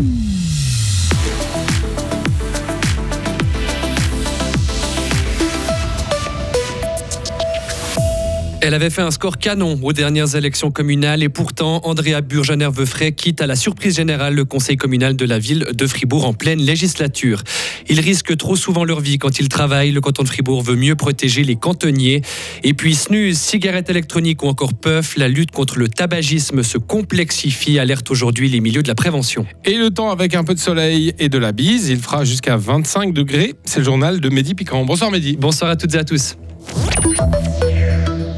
Mm-hmm. Elle avait fait un score canon aux dernières élections communales et pourtant, Andrea Burgener-Veufray quitte à la surprise générale le conseil communal de la ville de Fribourg en pleine législature. Ils risquent trop souvent leur vie quand ils travaillent. Le canton de Fribourg veut mieux protéger les cantonniers. Et puis, snus, cigarettes électroniques ou encore puff, la lutte contre le tabagisme se complexifie, alerte aujourd'hui les milieux de la prévention. Et le temps avec un peu de soleil et de la bise, il fera jusqu'à 25 degrés. C'est le journal de Mehdi Piquant. Bonsoir Mehdi. Bonsoir à toutes et à tous.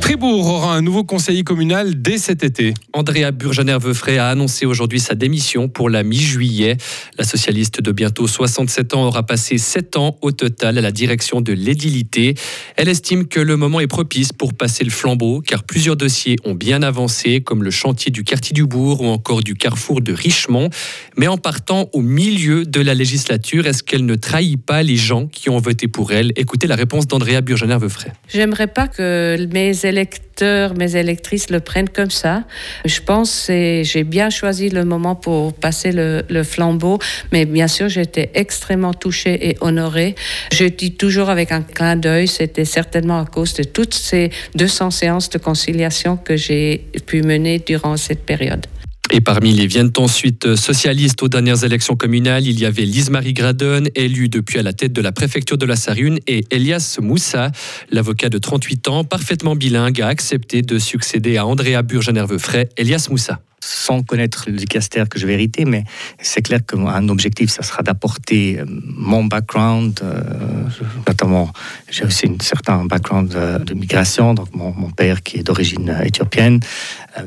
Fribourg aura un nouveau conseiller communal dès cet été. Andrea Burgener-Veufray a annoncé aujourd'hui sa démission pour la mi-juillet. La socialiste de bientôt 67 ans aura passé 7 ans au total à la direction de l'édilité. Elle estime que le moment est propice pour passer le flambeau car plusieurs dossiers ont bien avancé comme le chantier du quartier du Bourg ou encore du carrefour de Richemont. Mais en partant au milieu de la législature, est-ce qu'elle ne trahit pas les gens qui ont voté pour elle? Écoutez la réponse d'Andrea Burgener-Veufray. J'aimerais pas que mes électeurs mes électrices le prennent comme ça. Je pense que j'ai bien choisi le moment pour passer le, le flambeau, mais bien sûr, j'étais extrêmement touchée et honorée. Je dis toujours avec un clin d'œil, c'était certainement à cause de toutes ces 200 séances de conciliation que j'ai pu mener durant cette période. Et parmi les viennent ensuite socialistes aux dernières élections communales, il y avait Lise-Marie Gradon, élue depuis à la tête de la préfecture de la Sarune, et Elias Moussa, l'avocat de 38 ans, parfaitement bilingue, a accepté de succéder à Andrea Burgener-Veufray. Elias Moussa sans connaître le dicaster que je vais hériter, mais c'est clair qu'un objectif, ça sera d'apporter euh, mon background, euh, notamment, j'ai aussi un certain background euh, de migration, donc mon, père qui est d'origine éthiopienne,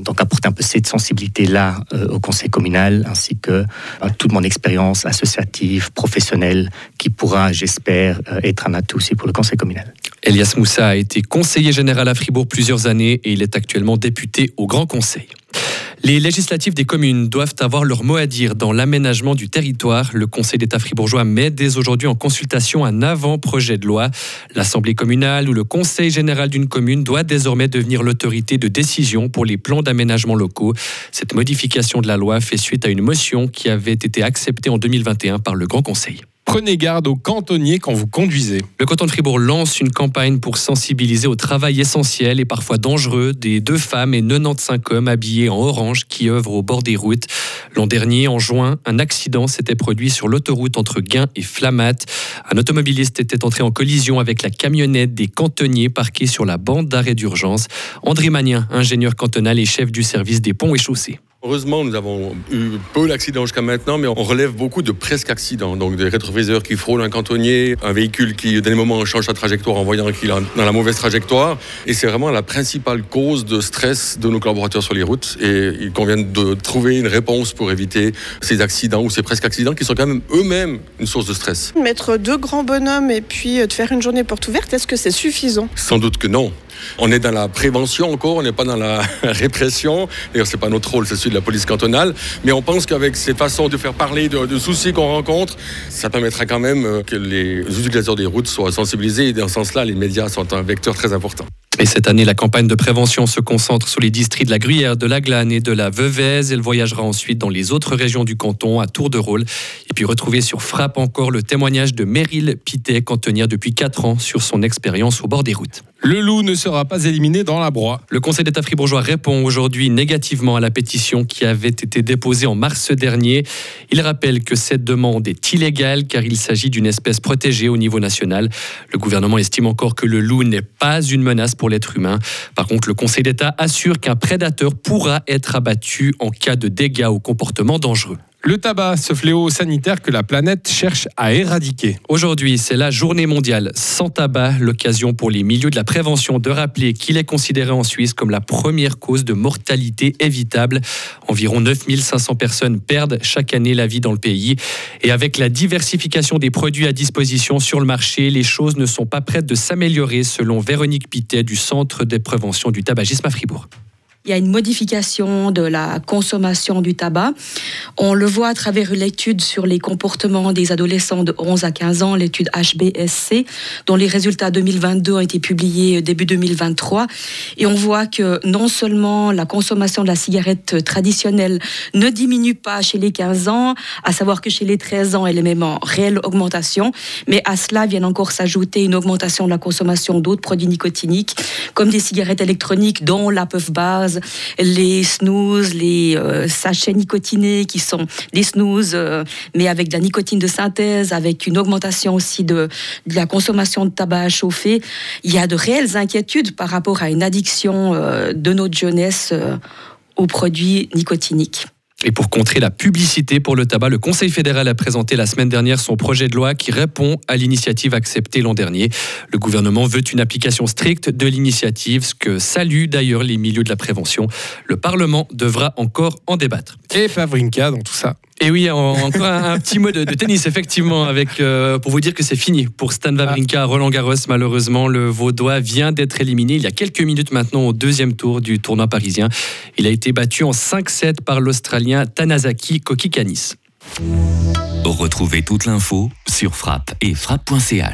donc apporter un peu cette sensibilité-là au conseil communal, ainsi que toute mon expérience associative, professionnelle, qui pourra, j'espère, être un atout aussi pour le conseil communal. Elias Moussa a été conseiller général à Fribourg plusieurs années et il est actuellement député au Grand Conseil. Les législatives des communes doivent avoir leur mot à dire dans l'aménagement du territoire. Le Conseil d'État fribourgeois met dès aujourd'hui en consultation un avant-projet de loi. L'Assemblée communale ou le Conseil général d'une commune doit désormais devenir l'autorité de décision pour les plans d'aménagement locaux. Cette modification de la loi fait suite à une motion qui avait été acceptée en 2021 par le Grand Conseil. Prenez garde aux cantonniers quand vous conduisez. Le canton de Fribourg lance une campagne pour sensibiliser au travail essentiel et parfois dangereux des deux femmes et 95 hommes habillés en orange qui œuvrent au bord des routes. L'an dernier, en juin, un accident s'était produit sur l'autoroute entre Guin et Flamat. Un automobiliste était entré en collision avec la camionnette des cantonniers parqués sur la bande d'arrêt d'urgence. André Magnien, ingénieur cantonal et chef du service des ponts et chaussées. Heureusement, nous avons eu peu d'accidents jusqu'à maintenant, mais on relève beaucoup de presque accidents. Donc des rétroviseurs qui frôlent un cantonnier, un véhicule qui, d'un moment, change sa trajectoire en voyant qu'il est dans la mauvaise trajectoire. Et c'est vraiment la principale cause de stress de nos collaborateurs sur les routes. Et il convient de trouver une réponse pour éviter ces accidents ou ces presque accidents qui sont quand même eux-mêmes une source de stress. Mettre deux grands bonhommes et puis euh, de faire une journée porte ouverte, est-ce que c'est suffisant? Sans doute que non. On est dans la prévention encore, on n'est pas dans la répression. D'ailleurs, c'est pas notre rôle, c'est celui de la police cantonale. Mais on pense qu'avec ces façons de faire parler de, soucis qu'on rencontre, ça permettra quand même euh, que les utilisateurs des routes soient sensibilisés. Et dans ce sens-là, les médias sont un vecteur très important. Et cette année, la campagne de prévention se concentre sur les districts de la Gruyère, de la Glane et de la Veuvez. Elle voyagera ensuite dans les autres régions du canton à tour de rôle. Et puis retrouver sur Frappe encore le témoignage de Meryl Pité, cantonnière depuis 4 ans, sur son expérience au bord des routes. Le loup ne sera pas éliminé dans la broie. Le Conseil d'État fribourgeois répond aujourd'hui négativement à la pétition qui avait été déposée en mars dernier. Il rappelle que cette demande est illégale car il s'agit d'une espèce protégée au niveau national. Le gouvernement estime encore que le loup n'est pas une menace pour l'être humain. Par contre, le Conseil d'État assure qu'un prédateur pourra être abattu en cas de dégâts ou comportement dangereux. Le tabac, ce fléau sanitaire que la planète cherche à éradiquer. Aujourd'hui, c'est la journée mondiale sans tabac, l'occasion pour les milieux de la prévention de rappeler qu'il est considéré en Suisse comme la première cause de mortalité évitable. Environ 9500 personnes perdent chaque année la vie dans le pays. Et avec la diversification des produits à disposition sur le marché, les choses ne sont pas prêtes de s'améliorer selon Véronique Pittet du Centre de prévention du tabagisme à Fribourg. Il y a une modification de la consommation du tabac. On le voit à travers une étude sur les comportements des adolescents de 11 à 15 ans, l'étude HBSC, dont les résultats 2022 ont été publiés début 2023. Et on voit que non seulement la consommation de la cigarette traditionnelle ne diminue pas chez les 15 ans, à savoir que chez les 13 ans, elle est même en réelle augmentation, mais à cela vient encore s'ajouter une augmentation de la consommation d'autres produits nicotiniques, comme des cigarettes électroniques, dont la puff base, les snooze, les euh, sachets nicotinés qui sont des snooze, euh, mais avec de la nicotine de synthèse, avec une augmentation aussi de, de, la consommation de tabac à chauffer. Il y a de réelles inquiétudes par rapport à une addiction euh, de notre jeunesse aux produits nicotiniques. Et pour contrer la publicité pour le tabac, le Conseil fédéral a présenté la semaine dernière son projet de loi qui répond à l'initiative acceptée l'an dernier. Le gouvernement veut une application stricte de l'initiative, ce que saluent d'ailleurs les milieux de la prévention. Le Parlement devra encore en débattre. Et Pavrinka dans tout ça. Et oui, encore un, petit mot de, tennis, effectivement, avec, euh, pour vous dire que c'est fini pour Stan Wawrinka, Roland Garros. Malheureusement, le Vaudois vient d'être éliminé il y a quelques minutes maintenant au deuxième tour du tournoi parisien. Il a été battu en 5-7 par l'Australien Tanazaki Kokikanis. Retrouvez toute l'info sur frappe et frappe.ch.